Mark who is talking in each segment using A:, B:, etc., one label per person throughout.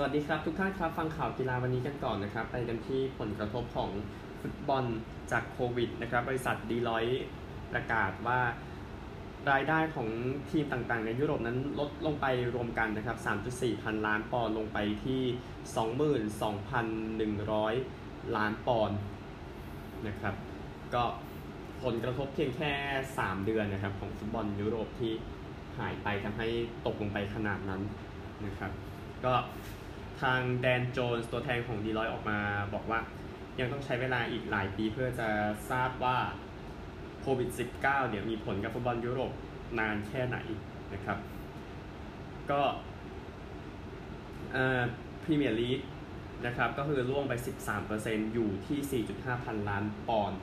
A: สวัสดีครับทุกท่านครับฟังข่าวกีฬาวันนี้กันก่อนนะครับ ไปกันที่ผลกระทบของฟุตบอลจากโควิดนะครับ บริษัทดีลอยประกาศว่ารายได้ของทีมต่างๆ ในยุโรปนั้นลดลงไปรวมกันนะครับ 3.4 พันล้านปอนด์ลงไปที่ 22,100 ล้านปอนด์นะครับ ก็ผลกระทบเพียงแค่ 3 เดือนนะครับของฟุตบอลยุโรปที่หายไปทำให้ตกลงไปขนาดนั้นนะครับ ก็ ทางแดนโจนส์ตัวแทนของดีลอยออกมาบอกว่า ยังต้องใช้เวลาอีกหลายปีเพื่อจะทราบว่าโควิด -19 เนี่ยมีผลกับฟุตบอลยุโรปนานแค่ไหนนะครับ ก็พรีเมียร์ลีกนะครับก็คือล่วงไป 13%อยู่ที่ 4.5 พันล้านปอนด์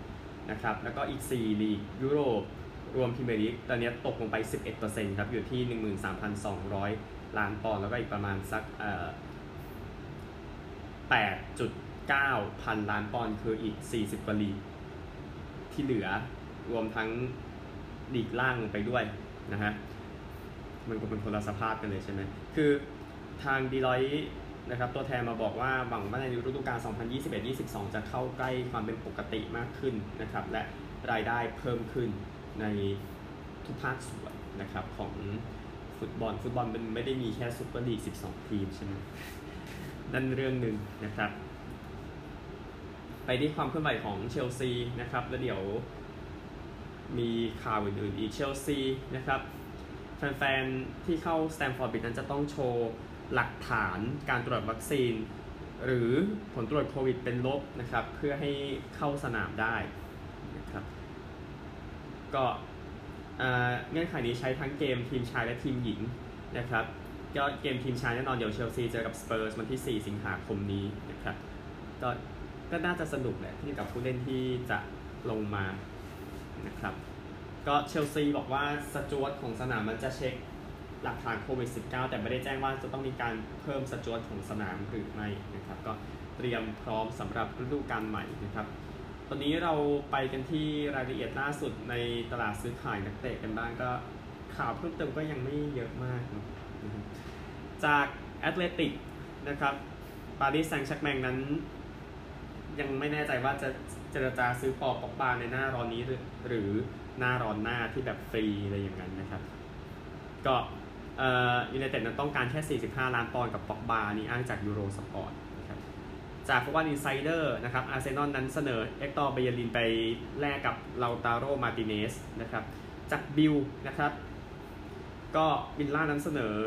A: นะครับ แล้วก็อีก 4 ลีกยุโรปรวมพรีเมียร์ลีกตอนนี้ตกลงไป 11%ครับ อยู่ที่ 13,200 ล้านปอนด์แล้วก็อีกประมาณสักเอ่อ 8.9 พันล้านปอนด์คืออีก 40กว่าลีกที่เหลือรวมทั้งลีกล่างไปด้วยนะฮะมันก็เป็นคนละสภาพกันเลยใช่ไหมคือทางดีลอยนะครับตัวแทนมาบอกว่าหวังว่าในฤดูกาล 2021-22 จะเข้าใกล้ความเป็นปกติมากขึ้นนะครับ และรายได้เพิ่มขึ้นในทุกภาคส่วนนะครับของฟุตบอล ฟุตบอลมันไม่ได้มีแค่ซุปเปอร์ลีก 12 ทีมใช่ไหม นั่นเรื่องหนึ่งนะครับ ไปที่ความเคลื่อนไหวของเชลซีนะครับ แล้วเดี๋ยวมีข่าวอื่นๆอีกเชลซีนะครับแฟนๆ ที่เข้าสแตมฟอร์ดบิดนั้นจะต้องโชว์หลักฐานการตรวจวัคซีน หรือผลตรวจโควิดเป็นลบนะครับ เพื่อให้เข้าสนามได้นะครับก็เงื่อนไขนี้ใช้ทั้งเกมทีมชายและทีมหญิงนะครับ ก็เกมทีมชายแน่นอนเดี๋ยวเชลซีเจอกับสเปอร์สวันที่ 4 สิงหาคมนี้นะครับก็ก็น่าจะสนุกแหละที่กับผู้เล่นที่จะลงมานะครับก็เชลซีบอกว่าsteward ของสนามมันจะเช็คหลักฐานโควิด -19 แต่ไม่ได้แจ้งว่าจะต้องมีการเพิ่ม steward ของสนามหรือไม่นะครับก็เตรียมพร้อมสำหรับฤดูกาลใหม่นะครับตอนนี้เราไปกันที่รายละเอียดล่าสุดในตลาดซื้อขายนักเตะกันบ้างก็ข่าวเพิ่มเติมก็ยังไม่เยอะมากนะ จากแอตเลติกนะครับปารีสแซงต์แชร์แมงนั้น ยังไม่แน่ใจว่าจะเจรจาซื้อปอลป็อกบาในหน้าร้อนนี้หรือหน้าร้อนหน้าที่แบบฟรีอะไรอย่างนั้นนะครับ ก็ยูไนเต็ดนั้นต้องการแค่ 45 ล้านปอนด์กับปอกบานี่อ้างจาก Eurosport นะครับจาก Football Insider นะครับอาร์เซนอลนั้นเสนอเอ็กตอร์เบเยรินไปแลกกับเลาตาโรมาร์ติเนซนะครับจาก Bild นะครับ ก็วิลล่านั้นเสนอ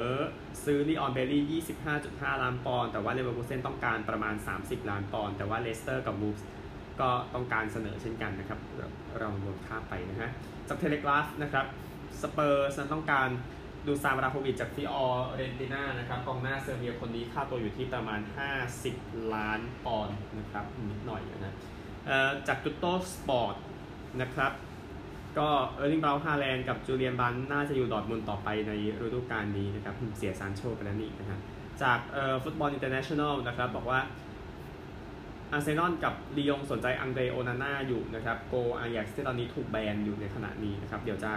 A: ซื้อลีออนเบลีย์25.5 ล้านปอนด์แต่ว่าเลเวอร์คูเซนต้องการประมาณ 30 ล้านปอนด์แต่ว่าเลสเตอร์กับวูฟส์ก็ต้องการเสนอเช่นกันนะครับ เรารวมค่าไปนะฮะจาก Telegraph นะครับสเปอร์สนั้นต้องการดูซานวลาโฮวิชจากฟิออเรนติน่านะครับกองหน้าเซอร์เบียคนนี้ค่าตัวอยู่ที่ประมาณ 50 ล้านปอนด์นะครับนิดหน่อยนะจาก Tuttosport นะครับ ก็เออร์ลิงเบราต์ฮาแลนด์กับจูเลียนบรันด์ทน่าจะอยู่ดอร์ทมุนด์ต่อไปในฤดูกาลนี้นะครับเสียซานโชไปแล้วนี่นะครับจากเอ่อ Football International นะครับบอกว่าอาร์เซนอลกับลียงสนใจอังเดรโอนาน่าอยู่นะครับโกอายักซ์ที่ตอนนี้ถูกแบนอยู่ในขณะนี้นะครับเดี๋ยวจะ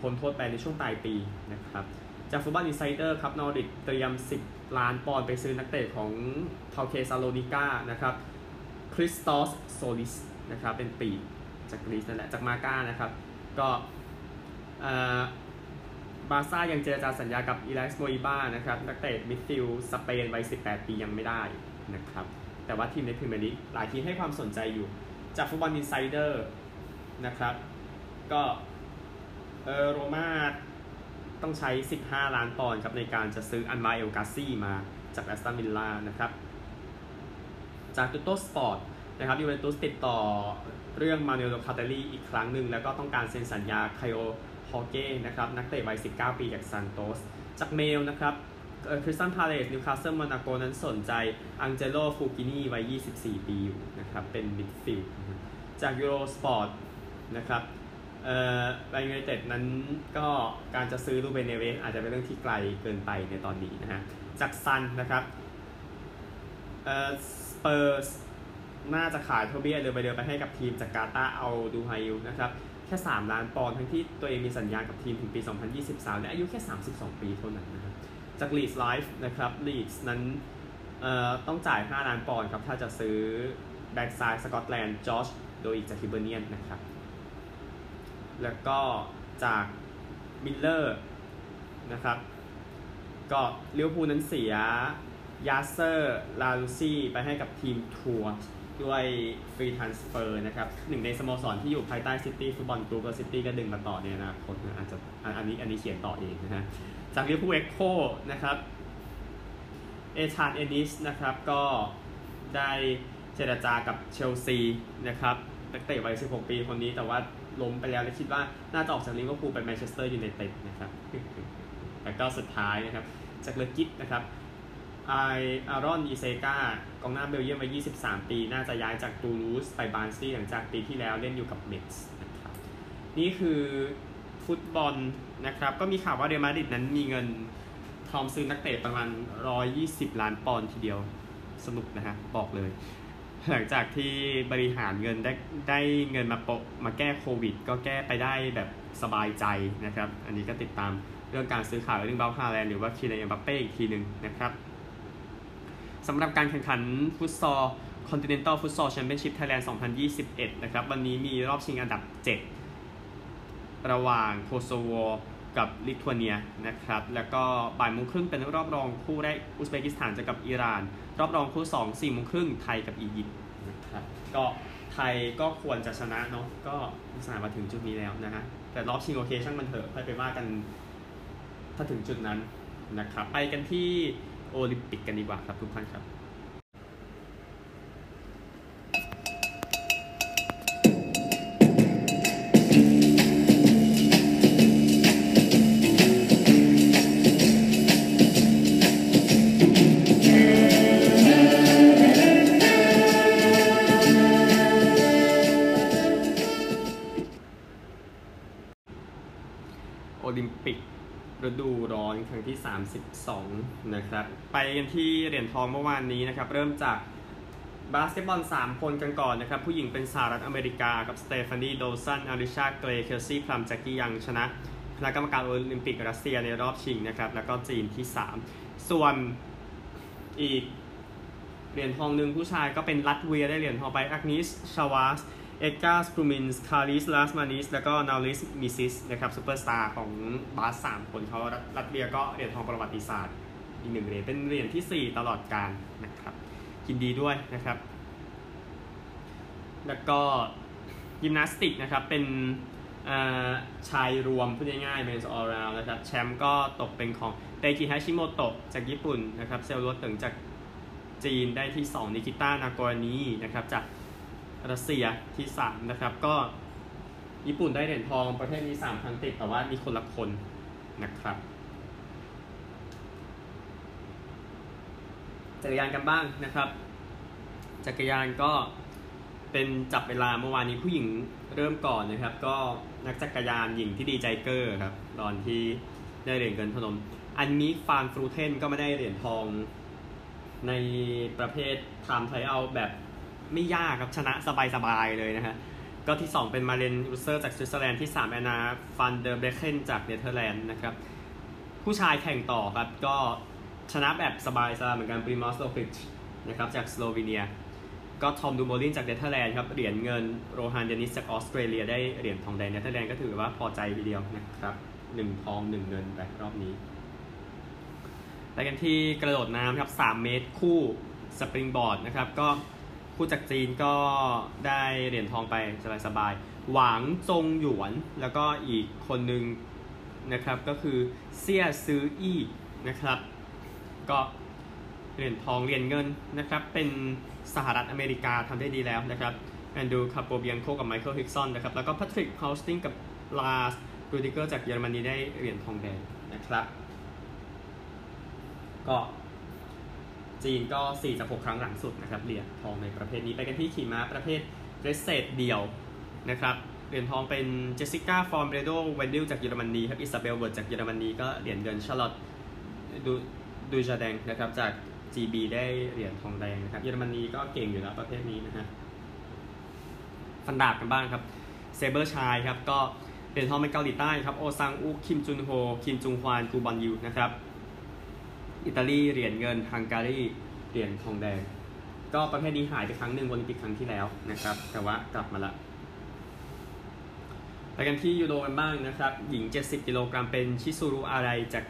A: พ้นโทษแบนในช่วงปลายปีนะครับจาก Football Insider ครับนอริชเตรียม 10 ล้านปอนด์ไปซื้อนักเตะของเปาเคซาโลนิก้านะครับคริสตอสโซลิสนะครับเป็นปีกจากกรีซนั่นแหละจาก Marca นะครับ ก็บาซ่ายังเจรจาสัญญากับอีเล็กซ์โมอิบ้านะครับนักเตะมิดฟิลด์เปนวัย 18 ปียังไม่ได้นะครับ แต่ว่าทีมในพรีเมียร์ลีกหลายทีมให้ความสนใจอยู่ จาก Football Insider นะครับ ก็เออโรมาต้องใช้ 15 ล้านปอนด์ครับในการจะซื้ออันวาร์เอลกาซี่มาจากแอสตันวิลล่านะครับ จาก Tuttosport นะครับยูเวนตุสติดต่อ เรื่องมานูเอลโลคาเตลลี่อีกครั้งหนึ่ง แล้วก็ต้องการเซ็นสัญญาไคโอฮอเก้นะครับนักเตะวัย 19 ปีจากซานโตส จากเมลนะครับคริสตัลพาเลซนิวคาสเซิลมอนาโกนั้นสนใจอังเจโลฟุลจินี่วัย 24 ปีอยู่นะครับเป็นมิดฟิลด์จาก Eurosport นะครับเอ่อแมนยูไนเต็ดนั้นก็การจะซื้อรูเบนเนเวสอาจจะเป็นเรื่องที่ไกลเกินไปในตอนนี้นะฮะจาก Sun นะครับเอ่อสเปอร์ส น่าจะขายโทบี้อัลเดอร์ไวเรลด์ไปให้กับทีมจากกาตาร์อัลดูไฮล์นะครับแค่ 3 ล้านปอนด์ทั้งที่ตัวเองมีสัญญากับทีมถึงปี 2023 และอายุแค่ 32 ปีเท่านั้นนะครับจาก Leeds Live นะครับลีดส์นั้นเอ่อต้องจ่าย 5 ล้านปอนด์ครับ ถ้าจะซื้อแบ็กซ้ายสกอตแลนด์จอชดอยก์จากฮิเบอร์เนียนนะครับ แล้วก็จาก Mirror นะครับก็ลิเวอร์พูลนั้นเสียยาสเซอร์ลารูซี่ไปให้กับทีมทรัวส์ ด้วย free transfer นะครับหนึ่งในสโมสรที่อยู่ภายใต้ City Football Group แล้วซิตี้ก็ดึงมาต่อในอนาคตนะอาจจะอันนี้อันนี้เขียนต่อเองนะฮะจาก Liverpool Echo นะครับอีธานเอนนิสนะครับก็ได้เจรจากับเชลซีนะครับนักเตะวัย 16 ปีคนนี้แต่ว่าล้มไปแล้วและคิดว่า น่าจะออกจากลิเวอร์พูลไปแมนเชสเตอร์ยูไนเต็ดนะครับแล้วก็สุดท้ายนะครับจาก L'Équipe นะครับ ไออารอนอิเซก้ากองหน้าเบลเยียมวัย 23 ปี น่าจะย้ายจากตูลูสไปบาร์นสลีย์หลังจากปีที่แล้วเล่นอยู่กับเมทส์นะครับนี่คือฟุตบอลนะครับ ก็มีข่าวว่าเรอัลมาดริดนั้นมีเงินพร้อมซื้อนักเตะประมาณ 120 ล้านปอนด์ทีเดียวสนุกนะฮะ บอกเลย หลังจากที่บริหารเงินได้ได้เงินมาโปะมาแก้โควิด ก็แก้ไปได้แบบสบายใจนะครับ อันนี้ก็ติดตามเรื่องการซื้อขายเรื่องเบลฮาแลนหรือว่าคีเนยมบัปเป้อีกทีหนึ่งนะครับ สำหรับการแข่งขันฟุตซอล Continental Futsal Championship Thailand 2021 นะครับ วันนี้มีรอบชิงอันดับ 7 ระหว่างโคโซโวกับลิทัวเนียนะครับ แล้วก็บ่ายโมงครึ่งเป็นรอบรองคู่แรกอุซเบกิสถานจอกับอิหร่าน รอบรองคู่2 4โมงครึ่งไทยกับอียิปต์นะครับก็ไทยก็ควรจะชนะเนาะก็ุสาห์มาถึงจุดนี้แล้วนะฮะแต่รอบชิงโอเคช่างมันเถอะค่อยไปว่ากันถ้าถึงจุดนั้นนะครับไปกันที่ โอลิมปิกกันดีกว่าครับทุกท่านครับ นะครับ ไปกันที่เหรียญทองเมื่อวานนี้นะครับ เริ่มจากบาสเกตบอล 3 คนกันก่อนนะครับ ผู้หญิงเป็นสหรัฐอเมริกากับสเตฟานีดอลสันอลิชาเกรย์เคลซี่พลัมแจ็กกี้ยังชนะคณะกรรมการโอลิมปิกรัสเซียในรอบชิงนะครับ แล้วก็จีนที่ 3 ส่วนอีกเหรียญทองหนึ่งผู้ชายก็เป็นลัตเวียได้เหรียญทองไปอักนิสชาวาสเอ็ดการ์สครูมินส์คาร์ลิสลาสมานิสแล้วก็นาอูริสมีเอซิสนะครับซูเปอร์สตาร์ของบาสสามคนเขารัตเบียก็เหรียญทองประวัติศาสตร์ อีกหนึ่งเหรียญเป็นเหรียญที่ 4 ตลอดการนะครับยินดีด้วยนะครับ แล้วก็ยิมนาสติกนะครับเป็นชายรวมพูดง่ายๆ men's all round นะครับแชมป์ก็ตกเป็นของเตจิฮาชิโมโตะจากญี่ปุ่นนะครับเซลล์รถถึงจากจีนได้ที่ 2 นิกิต้านากอนีนะครับจากรัสเซียที่ 3 นะครับ ก็ญี่ปุ่นได้เหรียญทองประเภทนี้3ครั้งติดแต่ว่ามีคนละคนนะครับ จักรยานกันบ้างนะครับ จักรยานก็เป็นจับเวลาเมื่อวานนี้ผู้หญิงเริ่มก่อนนะครับ ก็นักจักรยานหญิงที่ดีใจเกอร์ครับตอนที่ได้เหรียญเงินพนม อันนี้ฟานฟรูเทนก็ไม่ได้เหรียญทองในประเภทไทม์ไทเอาแบบไม่ยากครับชนะสบายๆเลยนะฮะก็ที่ 2 เป็นมาร์เลนรอยเซอร์จากสวิตเซอร์แลนด์ที่ 3 แอนนาฟานเดอร์เบรกเกนจากเนเธอร์แลนด์นะครับ ผู้ชายแข่งต่อครับ ก็ ชนะแบบสบายๆเหมือนกันพรีมอชโรกลิชนะครับจากสโลวีเนีย ก็ทอมดูมูแลงจากเนเธอร์แลนด์ครับเหรียญเงินโรฮันเดนนิสจากออสเตรเลียได้เหรียญทองแดงเนเธอร์แลนด์ก็ถือว่าพอใจทีเดียวนะครับหนึ่งทองหนึ่งเงินไปรอบนี้ไปกันที่กระโดดน้ำครับ 3 เมตรคู่springboard นะครับก็คู่จากจีนก็ได้เหรียญทองไปสบายๆหวังจงหยวนแล้วก็อีกคนหนึ่งนะครับก็คือเซี่ยซืออี้นะครับ ก็เหรียญทองเหรียญเงินนะครับ เป็นสหรัฐอเมริกาทำได้ดีแล้วนะครับแอนดูคาโปเบียนโคกับไมเคิลฮิกซอนนะครับ แล้วก็แพทริกฮาวสติงกับลาสรูดิเกอร์จากเยอรมนีได้เหรียญทองแดงนะครับ ก็จีนก็ 4 จาก 6 ครั้งหลังสุดนะครับเหรียญทองในประเภทนี้ไปกันที่ขี่ม้าประเภท dressage เดี่ยวนะครับเหรียญทองเป็นเจสสิก้าฟอร์มเรโดเวนดิลจากเยอรมนีครับอิซาเบลเวิร์ดจากเยอรมนีก็เหรียญเงินชาร์ลอตดู ดูจาร์แดงนะครับจาก GB ได้เหรียญทองแดงนะครับเยอรมนีก็เก่งอยู่แล้วประเภทนี้นะฮะฟันดาบกันบ้างครับ sabre ชายครับก็เหรียญทองเป็นเกาหลีใต้ครับโอซังอุกคิมจุนโฮคิมจุงฮวานกูบอนกิลนะครับอิตาลีเหรียญเงินฮังการีเหรียญทองแดง ก็ประเภทนี้หายไปครั้งหนึ่งโอลิมปิกครั้งที่แล้วนะครับ แต่ว่ากลับมาละไปกันที่ยูโดกันบ้างนะครับ หญิง 70 กิโลกรัมเป็นชิซูรุอาไรจาก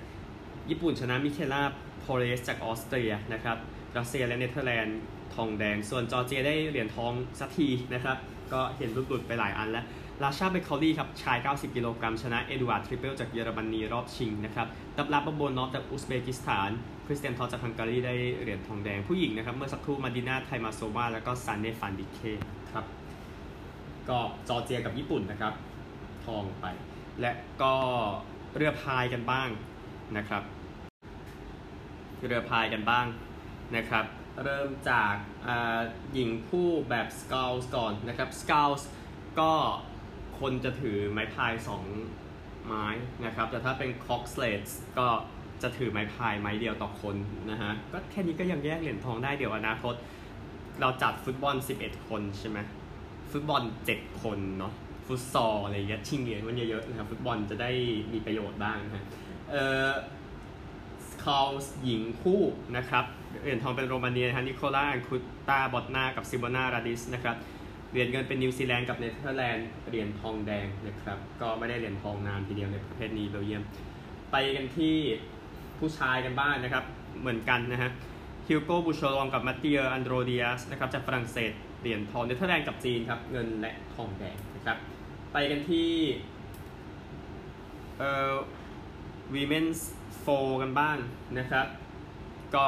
A: ญี่ปุ่นชนะมิเคล่า โพเรสจากออสเตรียนะครับรัสเซียและเนเธอร์แลนด์ทองแดง ส่วนจอร์เจียได้เหรียญทองสักทีนะครับ ก็เห็นหลุดๆไปหลายอันแล้วราชาเบคอลี่ครับ ชาย 90 กิโลกรัม ชนะเอ็ดวาร์ดทริปเปิลจากเยอรมนีรอบชิงนะครับดับลับบโบนอฟจากอุซเบกิสถาน คริสเตียนทอจากฮังการีได้เหรียญทองแดง ผู้หญิงนะครับ เมื่อสักครู่มาดินาไทมาโซวาแล้วก็ซันเนฟันดิเคครับ ก็จอร์เจียกับญี่ปุ่นนะครับ ทองไป และก็เรือพายกันบ้างนะครับ เรือพายกันบ้างนะครับ เริ่มจากหญิงคู่แบบสกาลส์ก่อนนะครับสกาลส์ก็คนจะถือไม้พายสองไม้นะครับ แต่ถ้าเป็นคอกสเลตก็จะถือไม้พายไม้เดียวต่อคนนะฮะ ก็แค่นี้ก็ยังแยกเหรียญทองได้เดี๋ยวอนาคต เราจัดฟุตบอล 11 คนใช่ไหมฟุตบอล 7 คนเนาะฟุตซอลอะไรเงี้ยชิงเหรียญมันเยอะๆนะครับ ฟุตบอลจะได้มีประโยชน์บ้างนะฮะเอ่อ scull หญิงคู่นะครับเหรียญทองเป็นโรมาเนียนะฮะนิโคล่าคุตตาบอตนากับซิโบนาราดิสนะครับเหรียญเงินเป็นนิวซีแลนด์กับเนเธอร์แลนด์เหรียญทองแดงนะครับก็ไม่ได้เหรียญทองนานทีเดียวในประเภทนี้เบลเยียม ไปกันที่ผู้ชายกันบ้างนะครับเหมือนกันนะฮะฮิวโกบูชลองกับมาติเอออันโดรเดียสนะครับจากฝรั่งเศสเหรียญทองเนเธอร์แลนด์กับจีนครับเงินและทองแดงนะครับไปกันที่เอ่อ women's four กันบ้างนะครับ ก็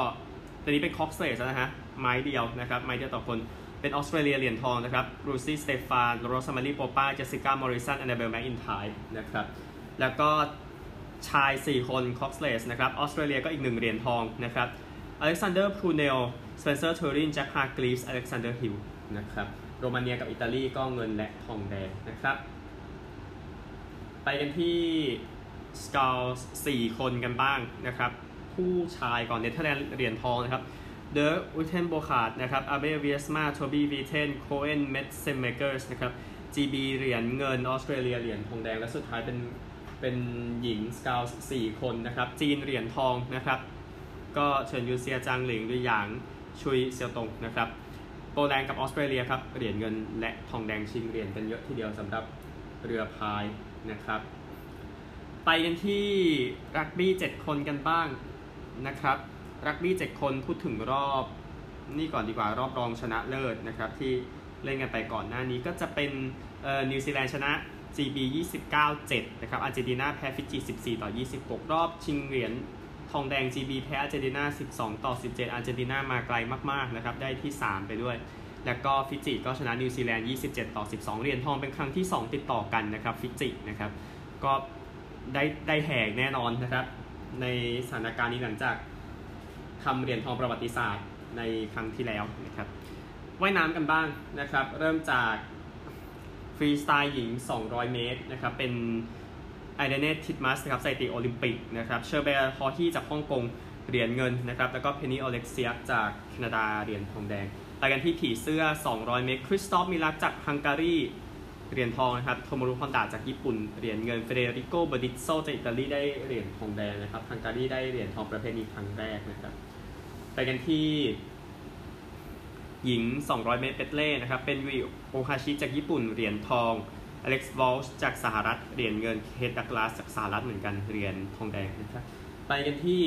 A: ตอนนี้เป็น coxless นะฮะ ไม้เดียวนะครับ ไม้เดียวต่อคน เป็นออสเตรเลียเหรียญทองนะครับรูซี่สเตฟานโรสมารีโปป้าเจสสิก้ามอริสันแอนเดเบลแมคอินไทนะครับ แล้วก็ชาย 4 คน coxless นะครับ ออสเตรเลียก็อีกหนึ่งเหรียญทองนะครับอเล็กซานเดอร์พรูเนลสเปนเซอร์เทอรินแจ็คฮาร์กลีฟส์อเล็กซานเดอร์ฮิลนะครับโรมาเนียกับอิตาลีก็เงินและทองแดงนะครับ ไปกันที่ สกาลสี่คนกันบ้างนะครับผู้ชายก่อนเนเธอร์แลนด์เหรียญทองนะครับเดอร์อุเทนโบคาร์ดนะครับอาเบเวียสมาโทบีวีเทนโคเอนเมดเซมเมเกอร์สนะครับจีบีเหรียญเงินออสเตรเลียเหรียญทองแดง และสุดท้ายเป็นเป็นหญิงสกาวสี่คนนะครับ จีนเหรียญทองนะครับ ก็เฉินยูเซียจางหลิงด้วยหยางชุยเซียวตงนะครับโปแลนด์กับออสเตรเลียครับเหรียญเงินและทองแดงชิงเหรียญกันเยอะทีเดียวสำหรับเรือพายนะครับ ไปกันที่รักบี้7คนกันบ้างนะครับ รักบี้เจ็ดคนพูดถึงรอบนี่ก่อนดีกว่ารอบรองชนะเลิศนะครับที่เล่นกันไปก่อนหน้านี้ก็จะเป็นนิวซีแลนด์ชนะ GB 29-7นะครับอาร์เจนตินาแพ้ฟิจิ14 ต่อ 26 รอบชิงเหรียญทองแดง GB แพ้อาร์เจนตินา12 ต่อ 17 อาร์เจนตินามาไกลมากๆนะครับได้ที่ 3 ไปด้วย แล้วก็ฟิจิก็ชนะนิวซีแลนด์27 ต่อ 12 เหรียญทองเป็นครั้งที่ 2 ติดต่อกันนะครับฟิจินะครับก็ ได้ได้แหกแน่นอนนะครับ ในสถานการณ์นี้หลังจากทำเหรียญทองประวัติศาสตร์ในครั้งที่แล้วนะครับว่ายน้ำกันบ้างนะครับ เริ่มจากฟรีสไตล์หญิง 200 เมตรนะครับ เป็นอาริอาเนทิตมัสนะครับสถิติโอลิมปิกนะครับซิโอบานฮอฮีย์จากฮ่องกงเหรียญเงินนะครับ แล้วก็เพนนีอเล็กเซียจากแคนาดาเหรียญทองแดงไปกันที่ผีเสื้อ 200 เมตร คริสตอฟมิลักจากฮังการี เหรียญทองนะครับโทโมรุฮอนดาจากญี่ปุ่น เหรียญเงินเฟเดริโกเบดิโซจากอิตาลีได้เหรียญทองแดงนะครับฮังการีได้เหรียญทองประเภทนี้ครั้งแรกนะครับ ไปกันที่หญิง 200 เมตรเปเล่นะครับ เป็นยูอิโอฮาชิจากญี่ปุ่น เหรียญทอง อเล็กซ์วอลช์จากสหรัฐ เหรียญเงิน เคทดักลาสจากสหรัฐเหมือนกัน เหรียญทองแดงนะครับ ไปกันที่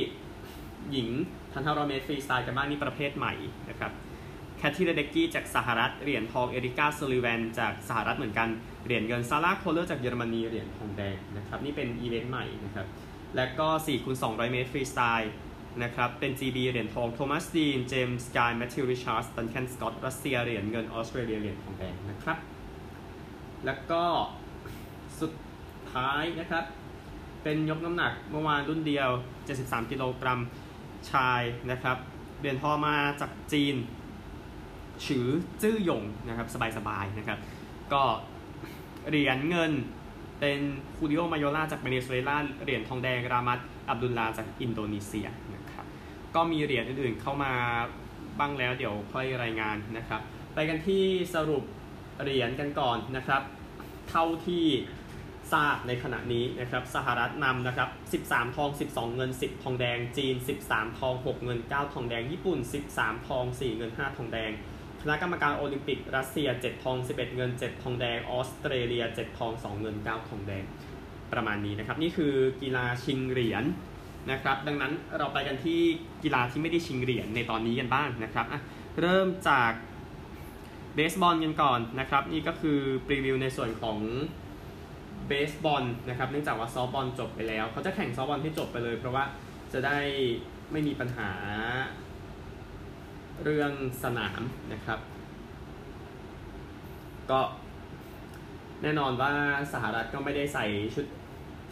A: หญิงพันห้าร้อยเมตรฟรีสไตล์กันบ้างนี่ประเภทใหม่นะครับ เคทีเลเดกกี้จากสหรัฐ เหรียญทองเอริก้าซูลิแวนจากสหรัฐเหมือนกัน เหรียญเงินซาร่าโคเลอร์จากเยอรมนี เหรียญทองแดงนะครับ นี่เป็นอีเวนต์ใหม่นะครับ และก็4คูณ200 เมตรฟรีสไตล์นะครับ เป็น GB เหรียญทอง โทมัสดีน เจมส์กายแมทธิวริชาร์ดตันแคนสกอต รัสเซีย เหรียญเงินออสเตรเลีย เหรียญทองแดงนะครับ แล้วก็สุดท้ายนะครับ เป็นยกน้ำหนักเมื่อวานรุ่นเดียว 73 กิโลกรัมชายนะครับ เหรียญทองมาจากจีน ชือจื้อหยงนะครับสบายๆนะครับ ก็เหรียญเงินเป็นคูดิโอมาโยลาจากเวเนซุเอลาเหรียญทองแดงรามัตอับดุลลาจากอินโดนีเซียนะครับก็มีเหรียญอื่นๆเข้ามาบ้างแล้วเดี๋ยวค่อยรายงานนะครับ ไปกันที่สรุปเหรียญกันก่อนนะครับ เท่าที่ทราบในขณะนี้นะครับสหรัฐนำนะครับ 13 ทอง 12 เงิน 10 ทองแดง จีน 13 ทอง 6 เงิน 9 ทองแดง ญี่ปุ่น 13 ทอง 4 เงิน 5 ทองแดง คณะกรรมการโอลิมปิก รัสเซีย 7 ทอง 11 เงิน 7 ทองแดง ออสเตรเลีย 7 ทอง 2 เงิน 9 ทองแดง ประมาณนี้นะครับ นี่คือกีฬาชิงเหรียญนะครับ ดังนั้นเราไปกันที่กีฬาที่ไม่ได้ชิงเหรียญในตอนนี้กันบ้างนะครับ เริ่มจากเบสบอลกันก่อนนะครับ นี่ก็คือปรีวิวในส่วนของเบสบอลนะครับ เนื่องจากว่าซอฟบอลจบไปแล้ว เขาจะแข่งซอฟบอลที่จบไปเลย เพราะว่าจะได้ไม่มีปัญหา เรื่องสนามนะครับ ก็แน่นอนว่าสหรัฐก็ไม่ได้ใส่ชุด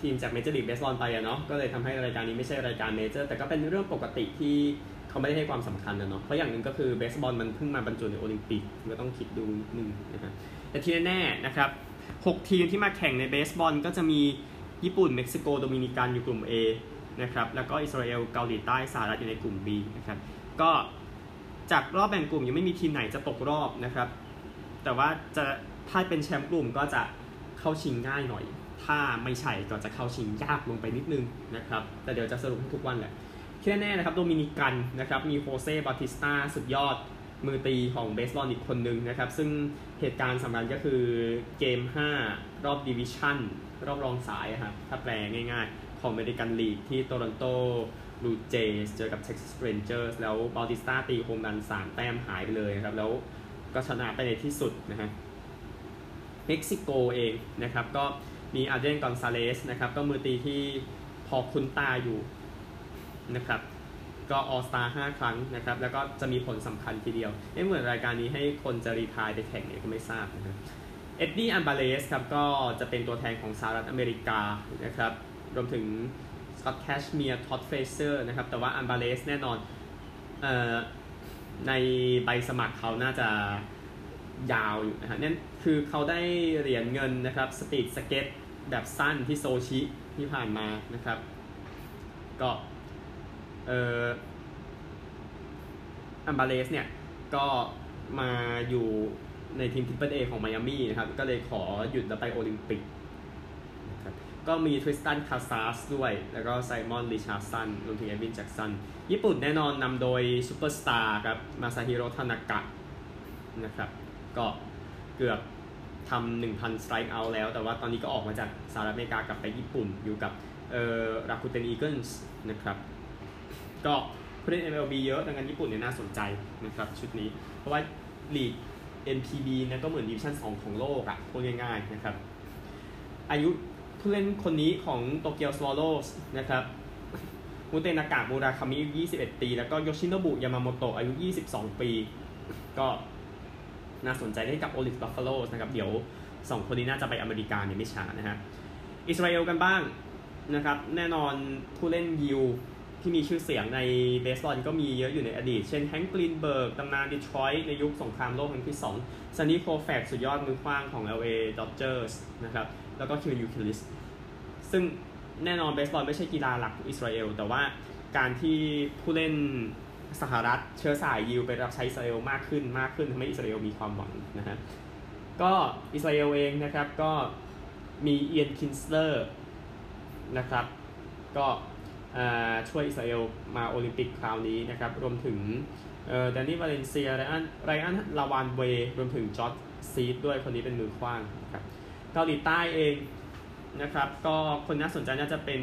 A: ทีมจาก Major League Baseball ไปอะเนาะก็เลยทำให้รายการนี้ไม่ใช่รายการ major แต่ก็เป็นเรื่องปกติที่เขาไม่ได้ให้ความสำคัญนะเนาะเพราะอย่างหนึ่งก็คือเบสบอลมันเพิ่งมาบรรจุในโอลิมปิกก็ต้องคิดดูนิดนึงนะครับแต่ที่แน่ๆนะครับ 6 ทีมที่มาแข่งในเบสบอลก็จะมีญี่ปุ่น เม็กซิโก โดมินิกันอยู่กลุ่ม A นะครับแล้วก็อิสราเอลเกาหลีใต้สหรัฐอยู่ในกลุ่ม B นะครับก็ จากรอบแบ่งกลุ่มยังไม่มีทีมไหนจะตกรอบนะครับ แต่ว่าจะถ้าเป็นแชมป์กลุ่มก็จะเข้าชิงง่ายหน่อย ถ้าไม่ใช่ก็จะเข้าชิงยากลงไปนิดนึงนะครับ แต่เดี๋ยวจะสรุปให้ทุกวันแหละที่แน่ๆนะครับโดมินิกันนะครับมีโฮเซ่บาติสตาสุดยอดมือตีของเบสบอลอีกคนนึงนะครับ ซึ่งเหตุการณ์สำคัญก็คือเกม 5 รอบ division รอบรองสายครับถ้าแปลง่ายๆ ของ American League ที่โตรอนโต บลูเจส์เจอกับเท็กซัสเรนเจอร์แล้วบาติสตาตี home run 3แต้มหายไปเลยครับ แล้วก็ชนะไปในที่สุดนะฮะเม็กซิโกเองนะครับ ก็มีอาเดรียนกอนซาเลสนะครับ ก็มือตีที่พอคุ้นตาอยู่นะครับ ก็ All-Star ห้าครั้งนะครับ แล้วก็จะมีผลสำคัญทีเดียวไม่เหมือนรายการนี้ให้คนจะ retire ไปแข่งเนี่ยก็ไม่ทราบนะครับเอ็ดดี้อันบาเลสครับ ก็จะเป็นตัวแทนของสหรัฐอเมริกานะครับ รวมถึง สกอตแคซเมียร์ท็อดเฟรเซอร์นะครับ แต่ว่าอันบาเลสแน่นอนออในใบสมัครเขาน่าจะยาวอยู่นะฮะนั่นคือเขาได้เหรียญเงินนะครับ speed skate แบบสั้นที่โซชิที่ผ่านมานะครับ ก็เอ่ออัมบาเลสเนี่ย ก็มาอยู่ในทีม Triple-A ของไมอามี่นะครับ ก็เลยขอหยุดแล้วไปโอลิมปิก ก็มีทริสตันคาซาสด้วย แล้วก็ไซมอนริชาร์สันรวมถึงเอ็ดวินแจ็กสัน ญี่ปุ่นแน่นอนนำโดยซูเปอร์สตาร์ครับ มาซาฮิโร่ทานากะนะครับ ก็เกือบทำหนึ่งพัน strikeout แล้ว แต่ว่าตอนนี้ก็ออกมาจากสหรัฐอเมริกากลับไปญี่ปุ่นอยู่กับเอ่อราคูเตนอีเกิลส์นะครับ ก็ผู้เล่น MLB เยอะดังนั้นญี่ปุ่นเนี่ยน่าสนใจนะครับชุดนี้ เพราะว่าลีก NPB เนี่ยก็เหมือนดิวิชั่น2ของโลกอะพูดง่ายๆนะครับอายุ ผู้เล่นคนนี้ของโตเกียวสวอลโลสนะครับมุเนตากะมูราคามิอายุ21 ปี แล้วก็โยชิโนบุยามาโมโตะอายุ 22 ปี ก็น่าสนใจได้กับโอริกซ์บัฟฟาโลสนะครับ เดี๋ยว 2 คนนี้น่าจะไปอเมริกาเนี่ยไม่ช้านะฮะ อิสราเอลกันบ้างนะครับ แน่นอนผู้เล่นยิวที่มีชื่อเสียงในเบสบอลก็มีเยอะอยู่ในอดีต เช่นแฮงก์กรีนเบิร์กตำนานดีทรอยต์ในยุคสงครามโลกครั้งที่2ซันนี่โคแฟกสุดยอดมือขว้างของ LA Dodgers นะครับ แล้วก็เควินยูคิลิสซึ่งแน่นอนเบสบอลไม่ใช่กีฬาหลักของอิสราเอล แต่ว่าการที่ผู้เล่นสหรัฐเชื้อสายยิวไปรับใช้อิสราเอลมากขึ้นมากขึ้นทำให้อิสราเอลมีความหวังนะฮะก็อิสราเอลเองนะครับก็มีเอียนคินสเลอร์นะครับก็ช่วยอิสราเอลมาโอลิมปิกคราวนี้นะครับรวมถึงแดนนี่วาเลนเซียไรอันไรอันลาวานเวย์รวมถึงจอร์ดซีดด้วยคนนี้เป็นมือขว้างครับ เกาหลีใต้เองนะครับ ก็คนน่าสนใจน่าจะเป็น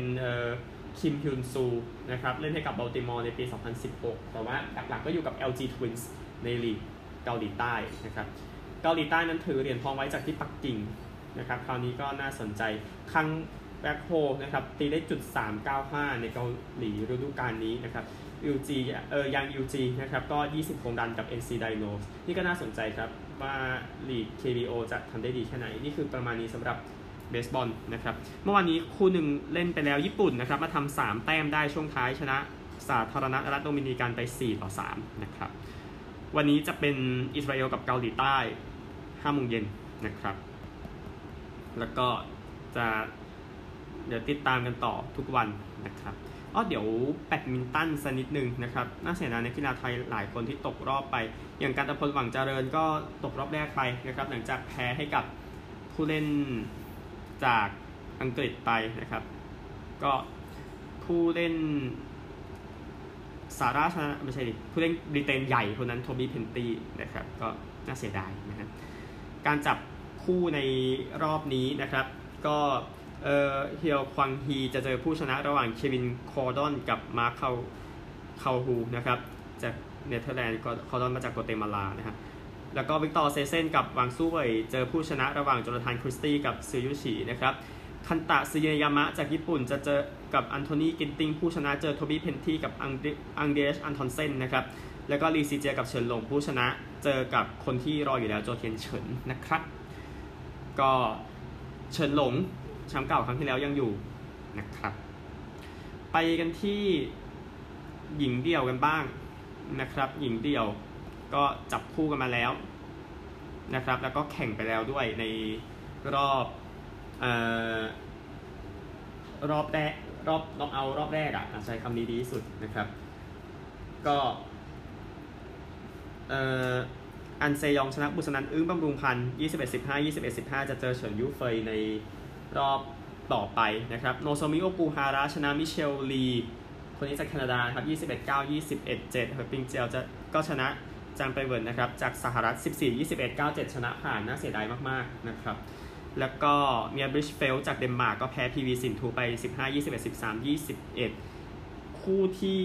A: คิมฮยุนซูนะครับ เล่นให้กับบัลติมอร์ในปี 2016 แต่ว่าหลักๆก็อยู่กับ LG Twins ในลีกเกาหลีใต้นะครับ เกาหลีใต้นั้นถือเหรียญทองไว้จากที่ปักกิ่งนะครับ คราวนี้ก็น่าสนใจครั้งแบ็คโฮนะครับ ตีได้จุด 395 ในเกาหลีฤดูกาลนี้นะครับ UG เออยัง UG นะครับ ก็ 20โคงดันกับ NC Dino นี่ก็น่าสนใจครับ ว่าลีก KBO จะทำได้ดีแค่ไหน นี่คือประมาณนี้สำหรับเบสบอลนะครับ เมื่อวานนี้คู่หนึ่งเล่นไปแล้วญี่ปุ่นนะครับ มาทำ3แต้มได้ช่วงท้ายชนะสาธารณรัฐโดมินิกันไป 4 ต่อ 3 นะครับ วันนี้จะเป็นอิสราเอลกับเกาหลีใต้5โมงเย็นนะครับ แล้วก็จะเดี๋ยวติดตามกันต่อทุกวันนะครับ อ๋อเดี๋ยวแบดมินตันสักนิดนึงนะครับ น่าเสียดายนักกีฬาไทยหลายคนที่ตกรอบไป อย่างกันตภณหวังเจริญก็ตกรอบแรกไปนะครับ หลังจากแพ้ให้กับผู้เล่นจากอังกฤษไปนะครับ ก็ผู้เล่นสหราชนะไม่ใช่ดิผู้เล่นบริเตนใหญ่คนนั้นโทบี้เพนตี้นะครับ ก็น่าเสียดายนะครับการจับคู่ในรอบนี้นะครับ ก็ เอ่อเฮียวควังฮีจะเจอผู้ชนะระหว่างเควินคอร์ดอนกับมาร์คเคาเคาโฮวนะครับจากเนเธอร์แลนด์คอร์ดอนมาจากโกเตมาลานะครับแล้วก็วิกเตอร์แอกเซลเซนกับวังซูเวยเจอผู้ชนะระหว่างโจนาทานคริสตี้กับซูยุชินะครับคันตะซึเนยามะจากญี่ปุ่นจะเจอกับอันโทนีกินติงผู้ชนะเจอโทบี้เพนทีกับอันเดอร์สอันทอนเซนนะครับแล้วก็ลีซีเจกับเฉินหลงผู้ชนะเจอกับคนที่รออยู่แล้วโจเทียนเฉินนะครับ ก็เฉินหลง แชมป์เก่าครั้งที่แล้วยังอยู่นะครับ ไปกันที่หญิงเดี่ยวกันบ้างนะครับ หญิงเดี่ยวก็จับคู่กันมาแล้วนะครับ แล้วก็แข่งไปแล้วด้วยในรอบอรอบแรกรอบรอบเอารอบแรกอะใช้คำนี้ดีที่สุดนะครับ ก็อันเซยองชนะบุศนันทน์อึ๊งบำรุงพันธุ์21-15 21-15จะเจอเฉินยูเฟยใน รอบต่อไปนะครับโนโซมิโอกูฮาระชนะมิเชลลีคนนี้จากแคนาดาครับ 21-9 21-7เฮอร์ปิงเจลจะก็ชนะจางเป้ยเหวินนะครับจากสหรัฐ 14 21 97 ชนะผ่านน่าเสียดายมากๆนะครับแล้วก็เมียบริชเฟลจากเดนมาร์กก็แพ้พีวีสินทูไป 15 21 13 21 คู่ที่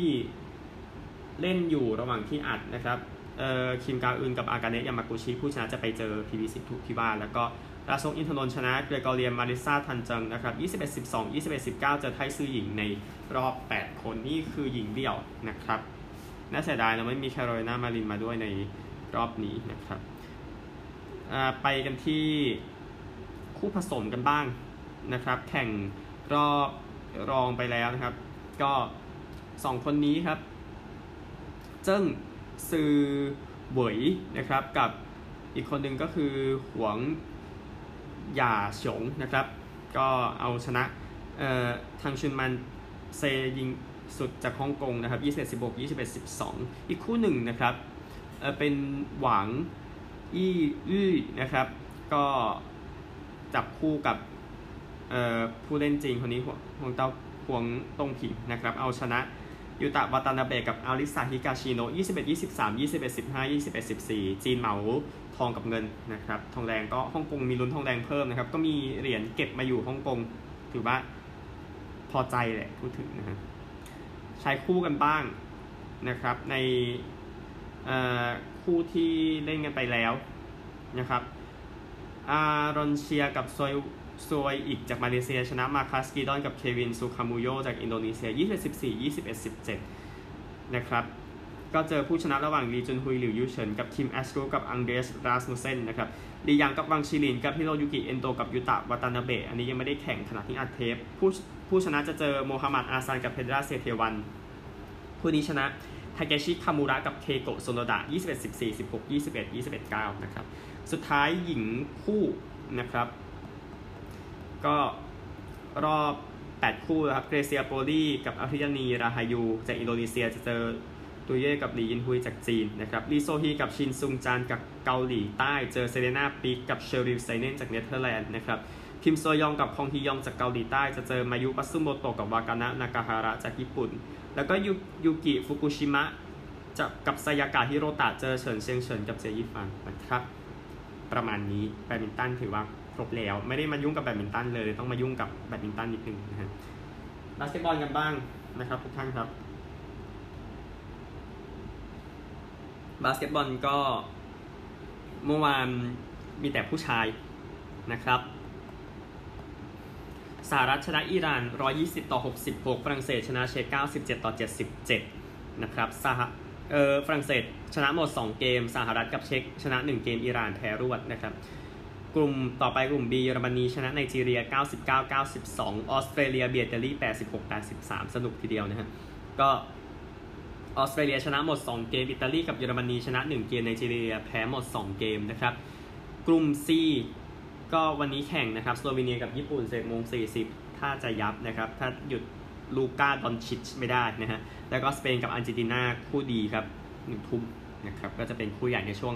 A: เล่นอยู่ระหว่างที่อัดนะครับเอ่อคิมกาอึนกับอากาเนะยามากุชิผู้ชนะจะไปเจอพีวีสินทูที่บ้านแล้วก็ ราซงอินทนนท์ชนะเกรกอเรียมาริซาทันจังนะครับ21 12 21 19เจอไทยซื่อหญิงในรอบ 8 คนนี่คือหญิงเดี่ยวนะครับ น่าเสียดายเราไม่มีแคโรไลนามารินมาด้วยในรอบนี้นะครับ ไปกันที่คู่ผสมกันบ้างนะครับ แข่งรอบรองไปแล้วนะครับ ก็สองคนนี้ครับ เจิ้งซือเหวยนะครับกับอีกคนหนึ่งก็คือหวง หย่าฉงนะครับ ก็เอาชนะทางชุนมันเซยิงสุดจากฮ่องกงนะครับ21 16 21 12 อีกคู่หนึ่งนะครับเเป็นหวังอี้อื้อนะครับ ก็จับคู่กับผู้เล่นจริงคนนี้หวงเต้าหวงตงผิงนะครับ เอาชนะยูตะวาตานาเบะกับอาริสาฮิกาชิโน21 23 21 15 21 14 จีนเหมา ทองกับเงินนะครับ ทองแดงก็ฮ่องกงมีลุ้นทองแดงเพิ่มนะครับ ก็มีเหรียญเก็บมาอยู่ฮ่องกงถือว่าพอใจแหละพูดถึงนะครับชายคู่กันบ้างนะครับ ในคู่ที่เล่นกันไปแล้วนะครับแอรอนเชียกับโซวุยยิคจากมาเลเซียชนะมาคัสกีเดียนกับเควินซูคามุลโยจากอินโดนีเซีย 21 14 21 17 นะครับ ก็เจอผู้ชนะระหว่างลีจุนฮุยหลิวยูเฉินกับคิมแอสทรุปกับอันเดอร์สราสมุสเซนนะครับลียังกับวังชิลินกับฮิโรยุกิเอนโตกับยูตะวาตานาเบะอันนี้ยังไม่ได้แข่งขณะที่อัดเทปผู้ผู้ชนะจะเจอโมฮัมหมัดอาซันกับเพดราเซเทวันคู่นี้ชนะทาเกชิคามูระกับเคโกะโซโนดะ21 14 16 21 21 9นะครับสุดท้ายหญิงคู่นะครับ ก็รอบ 8 คู่นะครับเกรเซียโปลีกับอาริยานี ราฮายู จากอินโดนีเซียจะเจอ ตุเย่กับลียินฮุยจากจีนนะครับลีโซฮีกับชินซุงจานกับเกาหลีใต้เจอเซเรนาปิกกับเชอริลไซเนนจากเนเธอร์แลนด์นะครับคิมโซยองกับคองฮียองจากเกาหลีใต้ จะเจอมายุมัตสึโมโตะกับวากานะนากาฮาระจากญี่ปุ่น แล้วก็ยูกิฟุกุชิมะจะกับซายากะฮิโรตะเจอเฉินเซียงเฉินกับเจียอี้ฟานนะครับประมาณนี้แบดมินตันถือว่าครบแล้ว ไม่ได้มายุ่งกับแบดมินตันเลย ต้องมายุ่งกับแบดมินตันนิดนึงนะฮะบาสเกตบอลกันบ้างนะครับทุกท่านครับ บาสเกตบอลก็เมื่อวานมีแต่ผู้ชายนะครับสหรัฐชนะอิหร่าน 120 ต่อ 66 ฝรั่งเศสชนะเช็ก97 ต่อ 77 นะครับสหเออฝรั่งเศสชนะหมด 2 เกม สหรัฐกับเช็กชนะ 1 เกม อิหร่านแพ้รวดนะครับ กลุ่มต่อไปกลุ่ม B เยอรมนีชนะไนจีเรีย 99 92 ออสเตรเลียเบียดเตอรี่86 83 สนุกทีเดียวนะฮะ ก็ ออสเตรเลียชนะหมด 2 เกม อิตาลีกับเยอรมนีชนะ 1 เกมไนจีเรียแพ้หมด 2 เกมนะครับ กลุ่ม C ก็วันนี้แข่งนะครับสโลวีเนียกับญี่ปุ่นเสร็จโมง 40 ถ้าจะยับนะครับ ถ้าหยุดลูก้าดอนชิชไม่ได้นะฮะ แล้วก็สเปนกับอาร์เจนตินาคู่ดีครับหนึ่งทุ่มนะครับ ก็จะเป็นคู่ใหญ่ในช่วง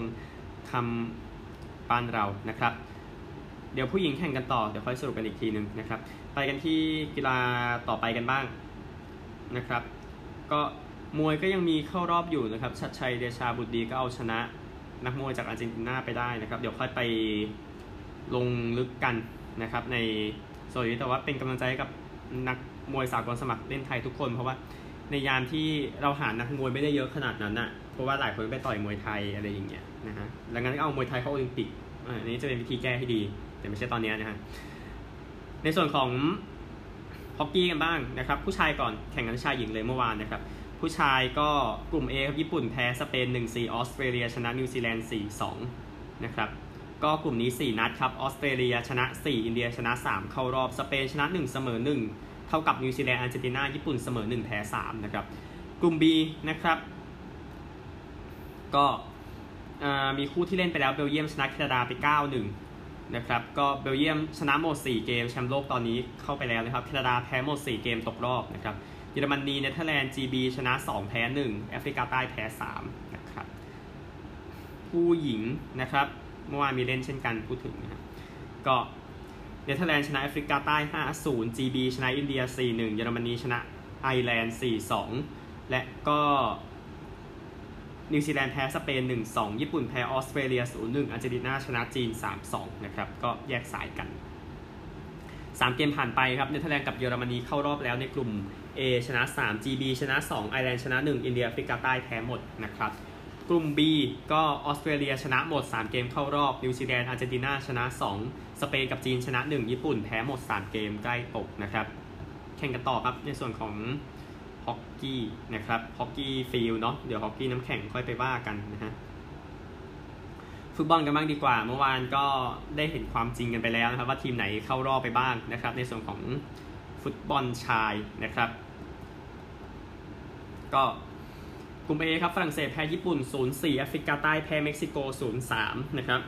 A: คำบ้านเรานะครับ เดี๋ยวผู้หญิงแข่งกันต่อ เดี๋ยวค่อยสรุปกันอีกทีนึงนะครับ ไปกันที่กีฬาต่อไปกันบ้างนะครับ ก็ มวยก็ยังมีเข้ารอบอยู่นะครับชัดชัยเดชาบุตรดีก็เอาชนะ นักมวยจากอาร์เจนตินาไปได้นะครับ เดี๋ยวค่อยไปลงลึกกันนะครับ ในโซนนี้แต่ว่าเป็นกำลังใจกับนักมวยสากลสมัครเล่นไทยทุกคน เพราะว่าในยามที่เราหานักมวยไม่ได้เยอะขนาดนั้นน่ะเพราะว่าหลายคนไปต่อยมวยไทยอะไรอย่างเงี้ยนะฮะดังนั้นเอามวยไทยเข้าโอลิมปิกอันนี้จะเป็นวิธีแก้ให้ดี แต่ไม่ใช่ตอนนี้นะฮะในส่วนของฮอกกี้กันบ้างนะครับ ผู้ชายก่อนแข่งกันชายหญิงเลยเมื่อวานนะครับ ผู้ชายก็กลุ่ม A ครับญี่ปุ่นแพ้สเปน 1-4 ออสเตรเลียชนะนิวซีแลนด์ 4-2 นะครับก็กลุ่มนี้ 4 นัดครับออสเตรเลียชนะ 4 อินเดียชนะ 3 เข้ารอบสเปนชนะ 1 เสมอ 1 เท่ากับนิวซีแลนด์อาร์เจนตินาญี่ปุ่นเสมอ 1 แพ้ 3 นะครับ กลุ่ม B นะครับ ก็มีคู่ที่เล่นไปแล้วเบลเยียมชนะแคนาดาไป 9-1 นะครับก็เบลเยียมชนะหมด 4 เกมแชมป์โลกตอนนี้เข้าไปแล้วนะครับแคนาดาแพ้หมด 4 เกมตกรอบนะครับเยอรมนีเนเธอร์แลนด์ GB ชนะ 2 แพ้ 1 แอฟริกาใต้แพ้ 3 นะครับ ผู้หญิงนะครับเมื่อวานมีเล่นเช่นกันพูดถึงนะครับก็เนเธอร์แลนด์ชนะแอฟริกาใต้ 5-0 GB ชนะอินเดีย 4-1 เยอรมนีชนะไอร์แลนด์ 4-2 และก็ นิวซีแลนด์แพ้สเปน 1-2 ญี่ปุ่นแพ้ออสเตรเลีย 0-1อาร์เจนตินาชนะจีน 3-2 นะครับ ก็แยกสายกัน 3 เกมผ่านไปครับเนเธอร์แลนด์กับเยอรมนีเข้ารอบแล้วในกลุ่ม A ชนะ 3 GB ชนะ 2 ไอร์แลนด์ชนะ 1 อินเดียแอฟริกาใต้แพ้หมดนะครับ กลุ่ม B ก็ออสเตรเลียชนะหมด 3 เกมเข้ารอบ นิวซีแลนด์อาร์เจนตินาชนะ 2 สเปนกับจีนชนะ 1 ญี่ปุ่นแพ้หมด 3 เกมใกล้ตกนะครับ แข่งกันต่อครับในส่วนของ ฮอกกี้นะครับฮอกกี้ field เนาะเดี๋ยวฮอกกี้น้ำแข็งค่อยไปว่ากันนะฮะฟุตบอลกันบ้างดีกว่า เมื่อวานก็ได้เห็นความจริงกันไปแล้วนะครับ ว่าทีมไหนเข้ารอบไปบ้างนะครับ ในส่วนของฟุตบอลชายนะครับ ก็กลุ่ม A ครับฝรั่งเศสแพ้ญี่ปุ่น 0-4แอฟริกาใต้แพ้เม็กซิโก 0-3 นะครับ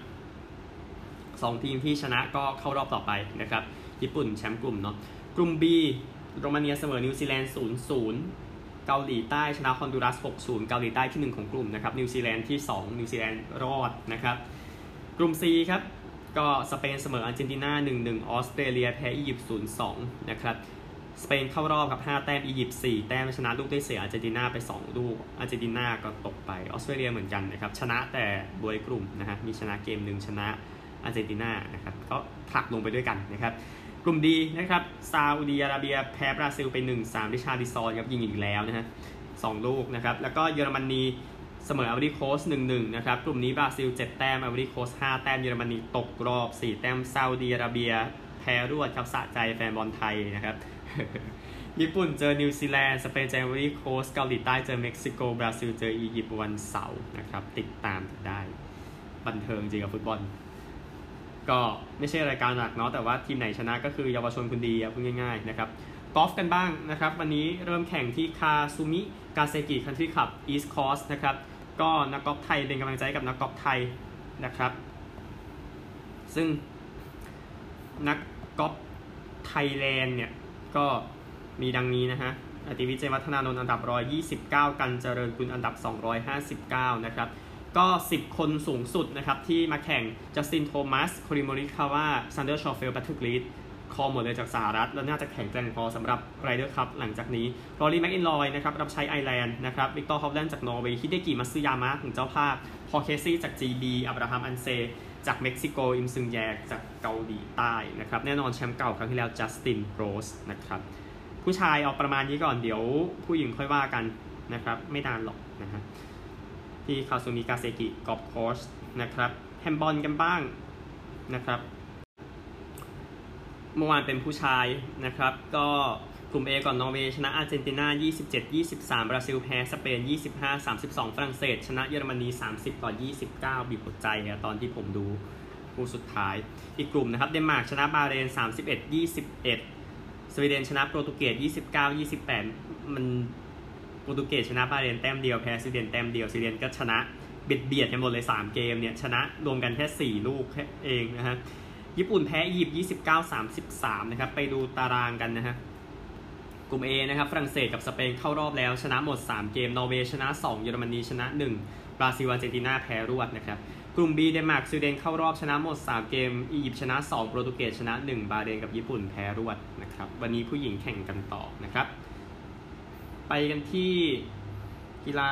A: สองทีมที่ชนะก็เข้ารอบต่อไปนะครับ ญี่ปุ่นแชมป์กลุ่มเนาะกลุ่ม B โรมาเนียเสมอนิวซีแลนด์0-0 เกาหลีใต้ชนะฮอนดูรัส 6-0 เกาหลีใต้ที่ 1 ของกลุ่มนะครับ นิวซีแลนด์ที่ 2 นิวซีแลนด์รอดนะครับ กลุ่ม C ครับ ก็สเปนเสมออาร์เจนตินา 1-1 ออสเตรเลียแพ้อียิปต์ 0-2 นะครับ สเปนเข้ารอบกับ 5 แต้ม อียิปต์ 4 แต้มชนะลูกได้เสียอาร์เจนตินาไป 2 ลูก อาร์เจนตินาก็ตกไป ออสเตรเลียเหมือนกันนะครับ ชนะแต่บ๊วยกลุ่มนะฮะ มีชนะเกมหนึ่งชนะอาร์เจนตินา นะครับ ก็ผลักลงไปด้วยกันนะครับ กลุ่ม D นะครับซาอุดีอาระเบียแพ้บราซิลไป 1-3ริชาร์ลิซอนครับยิงอีกแล้วนะฮะสองลูกนะครับ แล้วก็เยอรมนีเสมอไอวอรีโคสต์ 1-1นะครับ กลุ่มนี้บราซิล 7 แต้มไอวอรีโคสต์ 5 แต้ม เยอรมนีตกรอบ 4 แต้มซาอุดีอาระเบีย แพ้รวดครับสะใจแฟนบอลไทยนะครับ ญี่ปุ่นเจอนิวซีแลนด์ สเปนเจอไอวอรีโคสต์ เกาหลีใต้เจอเม็กซิโก บราซิลเจออียิปต์วันเสาร์นะครับ ติดตามได้ บันเทิงจริงกับฟุตบอล ก็ไม่ใช่รายการหลักเนาะแต่ว่าทีมไหนชนะก็คือเยาวชนคนดีพูดง่ายๆนะครับกอล์ฟกันบ้างนะครับ วันนี้เริ่มแข่งที่คาซูมิกาเซกิ country club east course นะครับก็นักกอล์ฟไทยเป็นกำลังใจกับนักกอล์ฟไทยนะครับ ซึ่งนักกอล์ฟไทยแลนด์เนี่ย ก็มีดังนี้นะฮะอติวิชญ์ เจนวัฒนานนท์อันดับ 129 กัญจน์ เจริญกุลอันดับ 259 นะครับ ก็ 10 คนสูงสุดนะครับ ที่มาแข่งจัสตินโทมัสคอลลิน โมริคาวา แซนเดอร์ชอฟเฟเลแพทริกรีดครบหมดเลยจากสหรัฐ แล้วน่าจะแข่งแกร่งพอสำหรับ Ryder Cup หลังจากนี้รอรี่แม็คอิลรอยนะครับรับใช้ไอร์แลนด์นะครับวิกตอร์ฮอฟแลนด์จากนอร์เวย์ฮิเดกิมัตสึยามะของเจ้าภาพ พอล เคซีย์จาก GB อับราฮัมอันเซร์ จากเม็กซิโก อิมซองแจจากเกาหลีใต้นะครับแน่นอนแชมป์เก่าครั้งที่แล้วจัสตินโรสนะครับผู้ชายเอาประมาณนี้ก่อนเดี๋ยวผู้หญิงค่อยว่ากันนะครับไม่นานหรอกนะฮะ ที่คาซูมิกาเซกิกอล์ฟคอร์นะครับแฮนด์บอลกันบ้างนะครับเมื่อวานเป็นผู้ชายนะครับ ก็กลุ่ม A ก่อนนอร์เวย์ชนะอาร์เจนตินา 27 23 บราซิลแพ้สเปน 25 32 ฝรั่งเศส ชนะเยอรมนี 30 ต่อ 29 บีบหัวใจนะตอนที่ผมดูคู่สุดท้าย อีกกลุ่มนะครับเดนมาร์กชนะบาห์เรน 31 21 สวีเดนชนะโปรตุเกส 29 28 โปรตุเกสชนะบาห์เรนแต้มเดียวแพ้สวีเดนแต้มเดียวสวีเดนก็ชนะเบียดเบียดกันหมดเลย 3 เกมเนี่ยชนะรวมกันแค่ 4 ลูกแค่เองนะฮะญี่ปุ่นแพ้อียิปต์29 33 นะครับ ไปดูตารางกันนะฮะกลุ่ม A นะครับฝรั่งเศสกับสเปนเข้ารอบแล้ว ชนะหมด 3 เกม นอร์เวย์ชนะ 2 เยอรมนีชนะ 1 บราซิลอาร์เจนตินาแพ้รวดนะครับกลุ่ม B เดนมาร์กสวีเดนเข้ารอบชนะหมด 3 เกม อียิปต์ชนะ 2 โปรตุเกสชนะ 1 บาห์เรนกับญี่ปุ่นแพ้รวดนะครับ วันนี้ผู้หญิงแข่งกันต่อนะครับ ไปกันที่กีฬา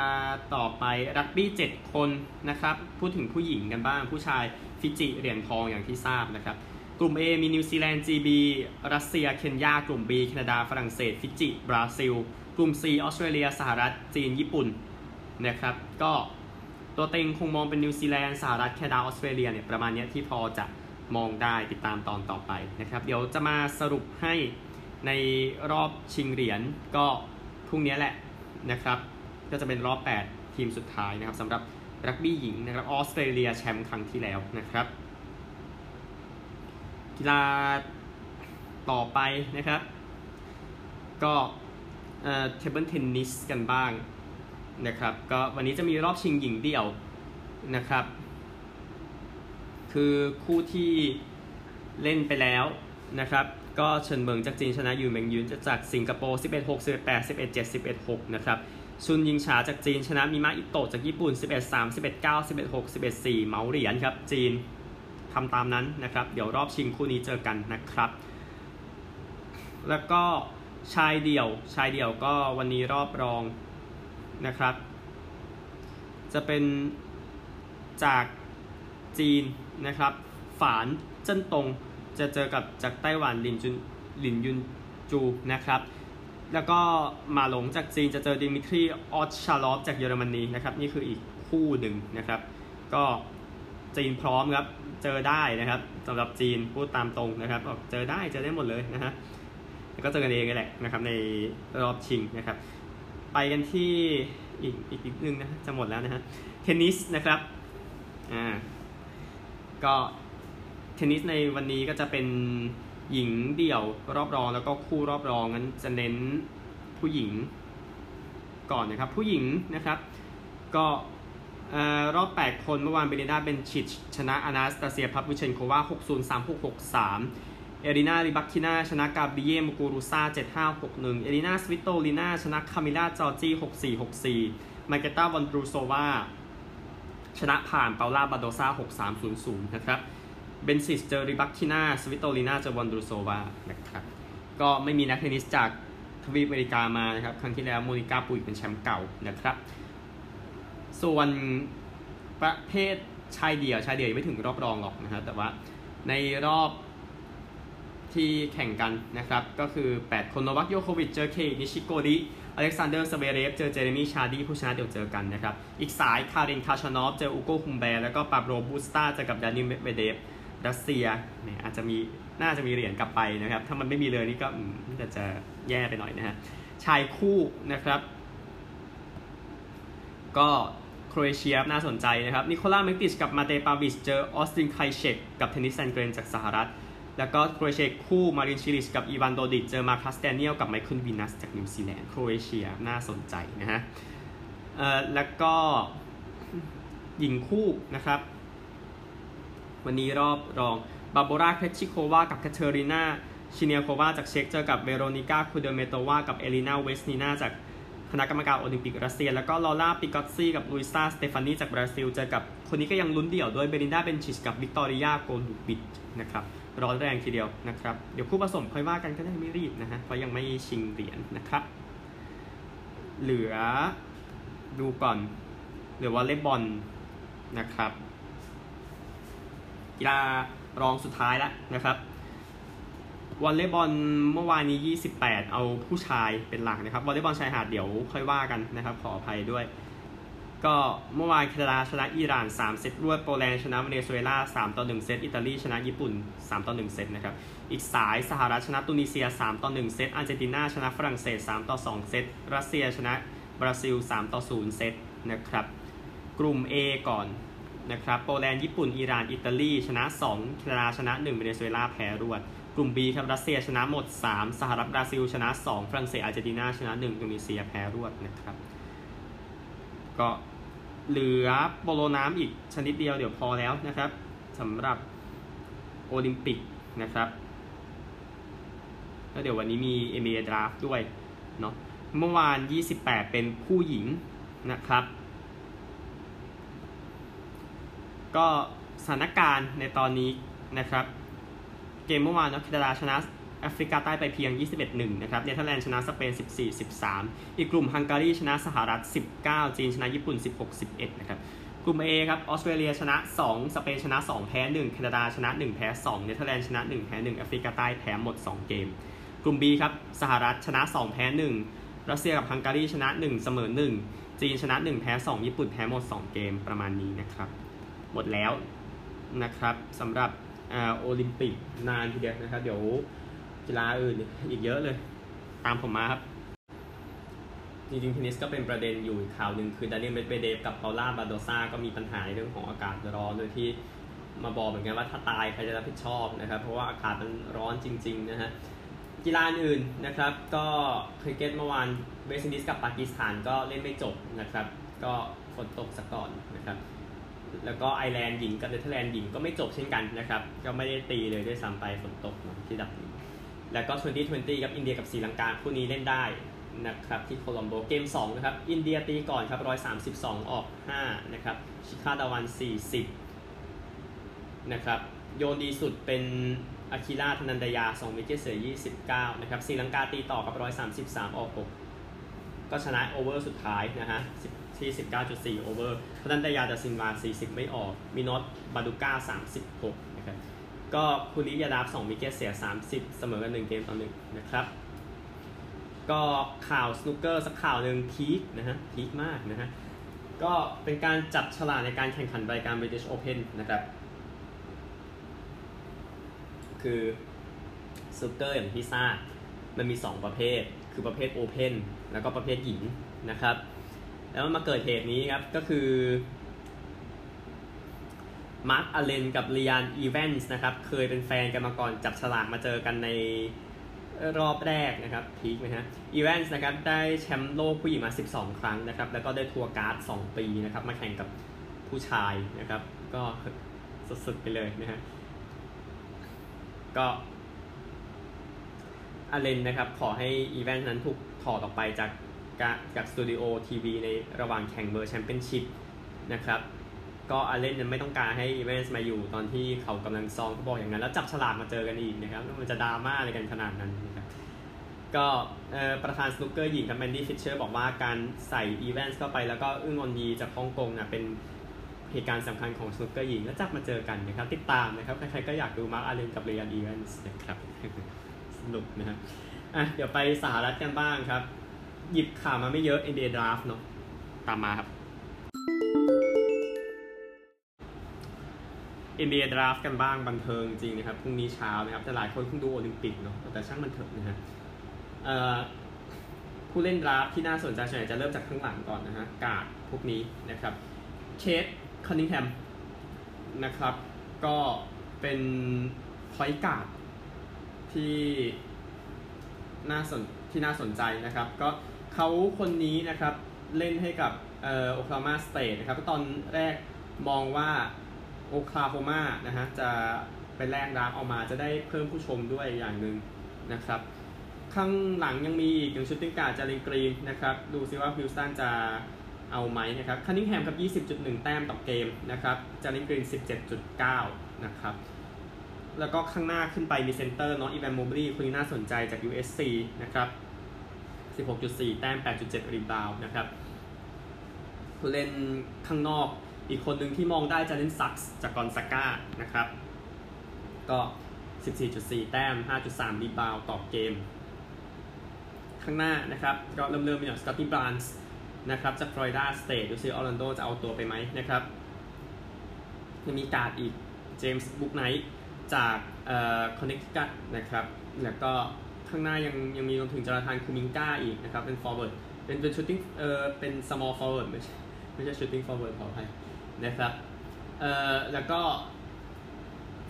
A: ต่อไปรักบี้7คนนะครับ พูดถึงผู้หญิงกันบ้าง ผู้ชายฟิจิเหรียญทองอย่างที่ทราบนะครับ กลุ่ม A มีนิวซีแลนด์ GB รัสเซีย เคนยา กลุ่ม B แคนาดา ฝรั่งเศส ฟิจิ บราซิล กลุ่ม C ออสเตรเลีย สหรัฐ จีน ญี่ปุ่นนะครับ ก็ตัวเต็งคงมองเป็นนิวซีแลนด์ สหรัฐ แคนาดา ออสเตรเลียเนี่ยประมาณนี้ที่พอจะมองได้ติดตามตอนต่อไปนะครับ เดี๋ยวจะมาสรุปให้ในรอบชิงเหรียญก็ พรุ่งนี้แหละนะครับก็จะเป็นรอบ 8 ทีมสุดท้ายนะครับสำหรับรักบี้หญิงนะครับออสเตรเลียแชมป์ครั้งที่แล้วนะครับ กีฬาต่อไปนะครับ ก็ table tennis กันบ้างนะครับก็วันนี้จะมีรอบชิงหญิงเดี่ยวนะครับ คือคู่ที่เล่นไปแล้วนะครับ ก็เฉินเมิ่งจากจีนชนะยูเมิ่งหยูจากสิงคโปร์ 11 6 11 8 11 7 11 6 นะครับซุนหยิงชาจากจีนชนะมิมะอิโตะจากญี่ปุ่น 11 3 11 9 11 6 11 4 เหมาเหรียญครับ จีนทำตามนั้นนะครับ เดี๋ยวรอบชิงคู่นี้เจอกันนะครับ แล้วก็ชายเดี่ยวชายเดี่ยวก็วันนี้รอบรองนะครับ จะเป็นจากจีนนะครับ ฝานเจิ้นตง จะเจอกับจากไต้หวันหลินจุนหลินยุนจูนะครับ แล้วก็มาหลงจากจีนจะเจอดิมิทรีออสชาลอฟจากเยอรมนีนะครับ นี่คืออีกคู่หนึ่งนะครับ ก็จีนพร้อมครับ เจอได้นะครับสำหรับจีนพูดตามตรงนะครับบอกเจอได้เจอได้หมดเลยนะฮะแล้วก็เจอกันเองแหละนะครับในรอบชิงนะครับ ไปกันที่อีกอีกนิดนึงนะจะหมดแล้วนะฮะเทนนิสนะครับอ่าก็ เทนนิสในวันนี้ก็จะเป็นหญิงเดี่ยวรอบรองแล้วก็คู่รอบรองนั้นจะเน้นผู้หญิงก่อนนะครับ ผู้หญิงนะครับ ก็รอบ 8 คนเมื่อวานเบลินดาเบนซิสชนะอนาสตาเซียพาฟลูเชนโควา6 0 3 6 6 3 เอรินาริบักคินาชนะการ์บิเยมูกูรูซา7561 เอรินาสวิตโตลินาชนะคามิลาจอร์จี6464มาเกต้าวอนดรูโซวาชนะผ่านเปาล่าบาโดซา6300 นะครับ เบนซิสเจอริบักคินาสวิตโตลินาเจอวอนดูโซวานะครับก็ไม่มีนักเทนนิสจากทวีปอเมริกามานะครับ ครั้งที่แล้วโมนิกาปุยเป็นแชมป์เก่านะครับ ส่วนประเภทชายเดี่ยวชายเดี่ยวไม่ถึงรอบรองหรอกนะครับแต่ว่าในรอบที่แข่งกันนะครับ ก็คือ 8 คนโนวัคโยโควิชเจอเคนิชิโกริอเล็กซานเดอร์สเวเรฟเจอเจเรมีชาดีผู้ชนะเดี๋ยวเจอกันนะครับ อีกสายคารินคาชานอฟเจออุโกคุมแบร์แล้วก็ปาโบรบูสตาเจอกับดานิเมเวเดฟ รัสเซียเนี่ยอาจจะมีน่าจะมีเหรียญกลับไปนะครับ ถ้ามันไม่มีเลยนี่ก็จะจะแย่ไปหน่อยนะฮะชายคู่นะครับ ก็โครเอเชียน่าสนใจนะครับ นิโคล่าเมกติชกับมาเตปาวิชเจอออสตินไคเชกกับเทนนิสแซนเกรนจากสหรัฐ แล้วก็โครเอเชียคู่มารินชิลิชกับอีวานโดดิชเจอมาคัสเตเนียลกับไมเคิลวินัสจากนิวซีแลนด์โครเอเชียน่าสนใจนะฮะเอ่อแล้วก็หญิงคู่นะครับ วันนี้รอบรองบาโบราเคชิโควากับแคเทอรีนาชิเนียโควาจากเช็กเจอกับเวโรนิก้าคูเดเมโตวากับเอลินาเวสนีนาจากคณะกรรมการโอลิมปิกรัสเซีย แล้วก็ลอร่าปิกอตซี่กับลุยซาสเตฟานีจากบราซิลเจอกับคนนี้ก็ยังลุ้นเดี่ยวด้วยเบลินดาเบนชิสกับวิกตอริยาโกลูบิดนะครับร้อนแรงทีเดียวนะครับ เดี๋ยวคู่ผสมค่อยว่ากันก็ได้ไม่รีบนะฮะเพราะยังไม่ชิงเหรียญนะครับ เหลือดูก่อนเหลือวอลเลย์บอลนะครับ กีฬารองสุดท้ายแล้วนะครับวอลเลย์บอลเมื่อวานนี้ 28 เอาผู้ชายเป็นหลักนะครับวอลเลย์บอลชายหาดเดี๋ยวค่อยว่ากันนะครับ ขออภัยด้วย ก็เมื่อวานแคนาดาชนะอิหร่าน 3 เซตรวดโปแลนด์ชนะเวเนซุเอลา3ต่อ1เซตอิตาลีชนะญี่ปุ่น 3 ต่อ1เซตนะครับอีกสายสหรัฐชนะตุนิเซีย 3 ต่อ1เซตอาร์เจนตินาชนะฝรั่งเศส 3 ต่อ 2 เซตรัสเซียชนะบราซิล 3 ต่อ 0 เซตนะครับ กลุ่ม A ก่อน นะครับโปแลนด์ญี่ปุ่น อิหร่าน อิตาลี ชนะ2แคนาดาชนะ1เวเนซุเอลาแพ้รวด กลุ่ม B ครับรัสเซียชนะหมด 3 สหรัฐบราซิล ชนะ 2 ฝรั่งเศสอาร์เจนตินาชนะ1อินโดนีเซียแพ้รวดนะครับ ก็เหลือโปโลน้ำอีกชนิดเดียวเดี๋ยวพอแล้วนะครับสำหรับโอลิมปิกนะครับแล้วเดี๋ยววันนี้มี NBA Draft ด้วยเนาะเมื่อวาน 28 เป็นผู้หญิงนะครับ ก็สถานการณ์ในตอนนี้นะครับ เกมเมื่อวานนะแคนาดาชนะแอฟริกาใต้ไปเพียง 21-1 นะครับ เนเธอร์แลนด์ชนะสเปน 14-13 อีกกลุ่มฮังการีชนะสหรัฐ 19 จีนชนะญี่ปุ่น 16-11 นะครับ กลุ่ม A ครับ ออสเตรเลียชนะ 2 สเปนชนะ 2 แพ้ 1 แคนาดาชนะ 1 แพ้ 2 เนเธอร์แลนด์ชนะ 1 แพ้ 1 แอฟริกาใต้แพ้หมด 2 เกม กลุ่ม B ครับ สหรัฐชนะ 2 แพ้ 1 รัสเซียกับฮังการีชนะ 1 เสมอ 1 จีนชนะ 1 แพ้ 2 ญี่ปุ่นแพ้หมด 2 เกม ประมาณนี้นะครับ หมดแล้วนะครับสำหรับโอลิมปิกนานทีเดียวนะครับ เดี๋ยวกีฬาอื่นอีกเยอะเลย ตามผมมาครับ จริงๆเทนนิสก็เป็นประเด็นอยู่ข่าวหนึ่งคือดานิเอลเมดเวเดฟกับเปาล่าบาโดซาก็มีปัญหาในเรื่องของอากาศร้อนโดยที่มาบอกเหมือนกันว่าถ้าตายใครจะรับผิดชอบนะครับ เพราะว่าอากาศมันร้อนจริง ๆ นะฮะกีฬาอื่นนะครับ ก็คริกเก็ตเมื่อวานเวสต์อินดิสกับปากีสถานก็เล่นไม่จบนะครับ ก็ฝนตกซะก่อนนะครับ แล้วก็ไอร์แลนด์หญิงกับเนเธอร์แลนด์หญิงก็ไม่จบเช่นกันนะครับ ก็ไม่ได้ตีเลยด้วยซ้ำไปฝนตกที่ดับลินแล้วก็ 2020 กับอินเดียกับศรีลังกาคู่นี้เล่นได้นะครับที่โคลัมโบเกม2นะครับอินเดียตีก่อนครับ 132 ออก 5 นะครับ ชิคาดาวาน 40 นะครับ โยนดีสุดเป็นอาคิราธนันดยา 2 wicket เสีย 29 นะครับศรีลังกาตีต่อกับ 133 ออก 6 ก็ชนะ over สุดท้ายนะฮะ ที่ 19.4 over ธนันดยาดาซินวา 40 ไม่ออกมินอตบาดูก้า 36 นะครับ ก็คูลดีปยาดาบ2 wicket เสีย 30 เสมอกัน 1 เกมต่อ1นะครับ ก็ข่าวสนุกเกอร์สักข่าวหนึ่ง peak นะฮะ peak มากนะฮะ ก็เป็นการจับฉลากในการแข่งขันรายการ British Open นะครับ คือสนุกเกอร์อย่างที่ทราบมันมี 2 ประเภท คือประเภท Open แล้วก็ประเภทหญิงนะครับ แล้วมาเกิดเหตุนี้ครับ ก็คือมาร์คอเลนกับลียานอีแวนส์นะครับ เคยเป็นแฟนกันมาก่อนจับฉลากมาเจอกันในรอบแรกนะครับ peak ไหมฮะอีแวนส์นะครับได้แชมป์โลกผู้หญิงมา 12 ครั้งนะครับ แล้วก็ได้ tour card 2 ปีนะครับ มาแข่งกับผู้ชายนะครับ ก็สุดๆไปเลยนะฮะก็อเลนนะครับ ขอให้อีแวนส์นั้นถูกถอดออกไปจาก จากสตูดิโอทีวีในระหว่างแข่ง World Championship นะครับก็อาเลนยังไม่ต้องการให้อีแวนส์มาอยู่ตอนที่เขากำลังซ้อมเขาบอกอย่างนั้น แล้วจับฉลากมาเจอกันอีกนะครับมันจะดราม่าอะไรกันขนาดนั้นนะครับก็ประธานสนุกเกอร์หญิงครับแมนดี้ฟิชเชอร์บอกว่าการใส่อีเวนส์เข้าไปแล้วก็อึ้งออนยีจากฮ่องกงนะเป็นเหตุการณ์สำคัญของสนุกเกอร์หญิงแล้วจับมาเจอกันนะครับติดตามนะครับใครๆก็อยากดูมาร์คอาเลนกับเรียนอีเวนส์นะครับสนุกนะครับอะเดี๋ยวไปสหรัฐกันบ้างครับ หยิบข่าวมาไม่เยอะ NBA Draft เนาะตามมาครับ NBA Draft กันบ้างบันเทิงจริงนะครับพรุ่งนี้เช้านะครับแต่หลายคนเพิ่งดูโอลิมปิกเนาะแต่ช่างมันเถอะนะฮะผู้เล่น draft ที่น่าสนใจส่วนใหญ่จะเริ่มจากข้างหลังก่อนนะฮะกาดพวกนี้นะครับเคดคันนิงแฮมนะครับ ก็เป็น point guard ที่น่าสนที่น่าสนใจนะครับ ก็ เขาคนนี้นะครับเล่นให้กับเอ่อโอคลาโฮมาสเตทนะครับตอนแรกมองว่าโอคลาโฮมานะฮะจะเป็นแรก draft ออกมาจะได้เพิ่มผู้ชมด้วยอย่างหนึ่งนะครับ ข้างหลังยังมีอีกอย่าง shooting guard จาเลนกรีนนะครับ ดูซิว่าฮิวสตันจะเอาไหมนะครับคันนิงแฮมกับ 20.1 แต้มต่อเกมนะครับจาเลนกรีน 17.9 นะครับ แล้วก็ข้างหน้าขึ้นไปมี center เนาะอีแวนโมบลีคนนี้น่าสนใจจาก USC นะครับ 16.4 แต้ม 8.7 rebound นะครับผู้เล่นข้างนอกอีกคนหนึ่งที่มองได้จาเลนซักส์จากกอนซาก้านะครับ ก็ 14.4 แต้ม 5.3 rebound ต่อเกม ข้างหน้านะครับ ก็เริ่มเริ่มเป็นอย่างสกอตตี้บาร์นส์นะครับจากฟลอริดาสเตทดูซิออร์แลนโดจะเอาตัวไปไหมนะครับยังมีการ์ดอีกเจมส์บุ๊กไนท์จากเอ่อคอนเนคติคัตนะครับ แล้วก็ ข้างหน้ายังยังมีรวมถึงจอร์แดนคูมิงก้าอีกนะครับ เป็น forward เป็นเป็น shooting เออเป็น small forward ไม่ใช่ไม่ใช่ shooting forward ขออภัยนะครับเอ่อแล้วก็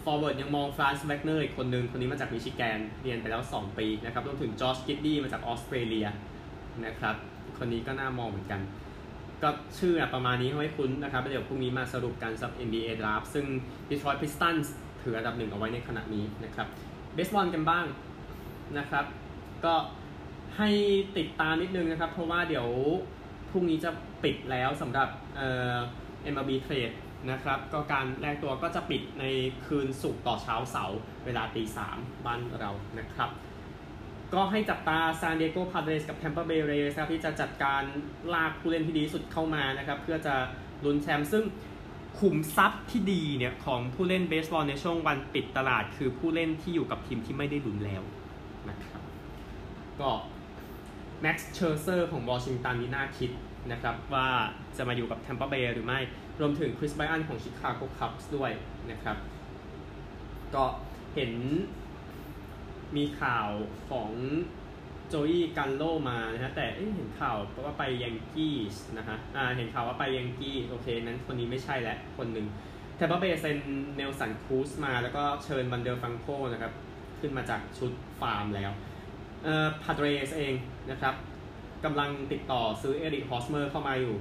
A: forward ยังมองฟรานซ์แวกเนอร์อีกคนหนึ่งคนนี้มาจากมิชิแกน เรียนไปแล้ว 2 ปีนะครับรวมถึงจอร์จกิดดี้มาจากออสเตรเลียนะครับคนนี้ก็น่ามองเหมือนกัน ก็ชื่อประมาณนี้ให้คุ้นนะครับเดี๋ยวพรุ่งนี้มาสรุปกันสำหรับ NBA Draft ซึ่ง Detroit Pistons ถืออันดับหนึ่งเอาไว้ในขณะนี้นะครับเบสบอลกันบ้าง นะครับ ก็ให้ติดตามนิดนึงนะครับ เพราะว่าเดี๋ยวพรุ่งนี้จะปิดแล้วสำหรับเอ่อ MLB Trade นะครับก็การแลกตัวก็จะปิดในคืนศุกร์ต่อเช้าเสาร์เวลาตีสามบ้านเรานะครับ ก็ให้จับตาซานดิเอโกพาเดสกับแ a มเปอร์เบเรสครับที่จะจัดการลากผู้เล่นที่ดีสุดเข้ามานะครับ เพื่อจะลุ้นแชมป์ซึ่งขุมทรัพย์ที่ดีเนี่ยของผู้เล่นเบสบอลในช่วงวันปิดตลาด คือผู้เล่นที่อยู่กับทีมที่ไม่ได้ลุ้นแล้ว ก็แม็กซ์เชอร์เซอร์ของวอชิงตันนี่น่าคิดนะครับว่าจะมาอยู่กับแทมเปอร์เบย์หรือไม่ รวมถึงคริสไบอันของชิคาโกคัพส์ด้วยนะครับ ก็เห็นมีข่าวของโจอี้กันโลมานะฮะแต่เห็นข่าวว่าไปยังกี้นะฮะอ่าเห็นข่าวว่าไปยังกี้โอเคนั้นคนนี้ไม่ใช่แล้วคนหนึ่งแทมเปอร์เบย์เซ็นเนลสันครูสมาแล้วก็เชิญบันเดอร์ฟังโกนะครับ ขึ้นมาจากชุดฟาร์มแล้ว พาเดรสเองนะครับกำลังติดต่อซื้อเอริกฮอสเมอร์เข้ามาอยู่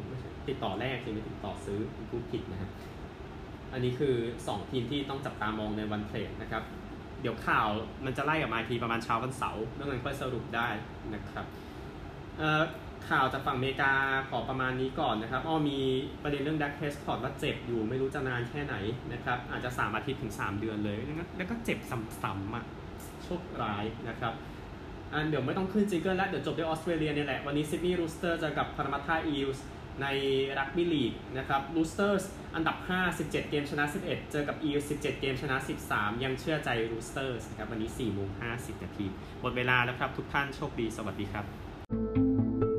A: ติดต่อแรกใช่ไหมติดต่อซื้อพูดผิดนะฮะอันนี้คือ 2 ทีมที่ต้องจับตามองในวัน trade นะครับ เดี๋ยวข่าวมันจะไล่กลับมาทีประมาณเช้าวันเสาร์เรื่องนั้นค่อยสรุปได้นะครับข่าวจากฝั่งอเมริกาขอประมาณนี้ก่อนนะครับ อ้อมีประเด็นเรื่องแดกเพรสคอตต์ว่าเจ็บอยู่ไม่รู้จะนานแค่ไหนนะครับ อาจจะ 3 อาทิตย์ถึง 3 เดือนเลย แล้วก็เจ็บซ้ำๆอะโชคร้ายนะครับ อันเดี๋ยวไม่ต้องขึ้น jingle แล้วเดี๋ยวจบด้วยออสเตรเลียเนี่ยแหละ วันนี้ซิดนีย์รูสเตอร์จะกับพารามัตตาอีลส์ในรักบี้ลีกนะครับรูสเตอร์สอันดับ 5 17 เกมชนะ 11 เจอกับอีลส์17 เกมชนะ 13 ยังเชื่อใจรูสเตอร์สนะครับวันนี้4โมง50นาทีหมดเวลาแล้วครับทุกท่านโชคดีสวัสดีครับ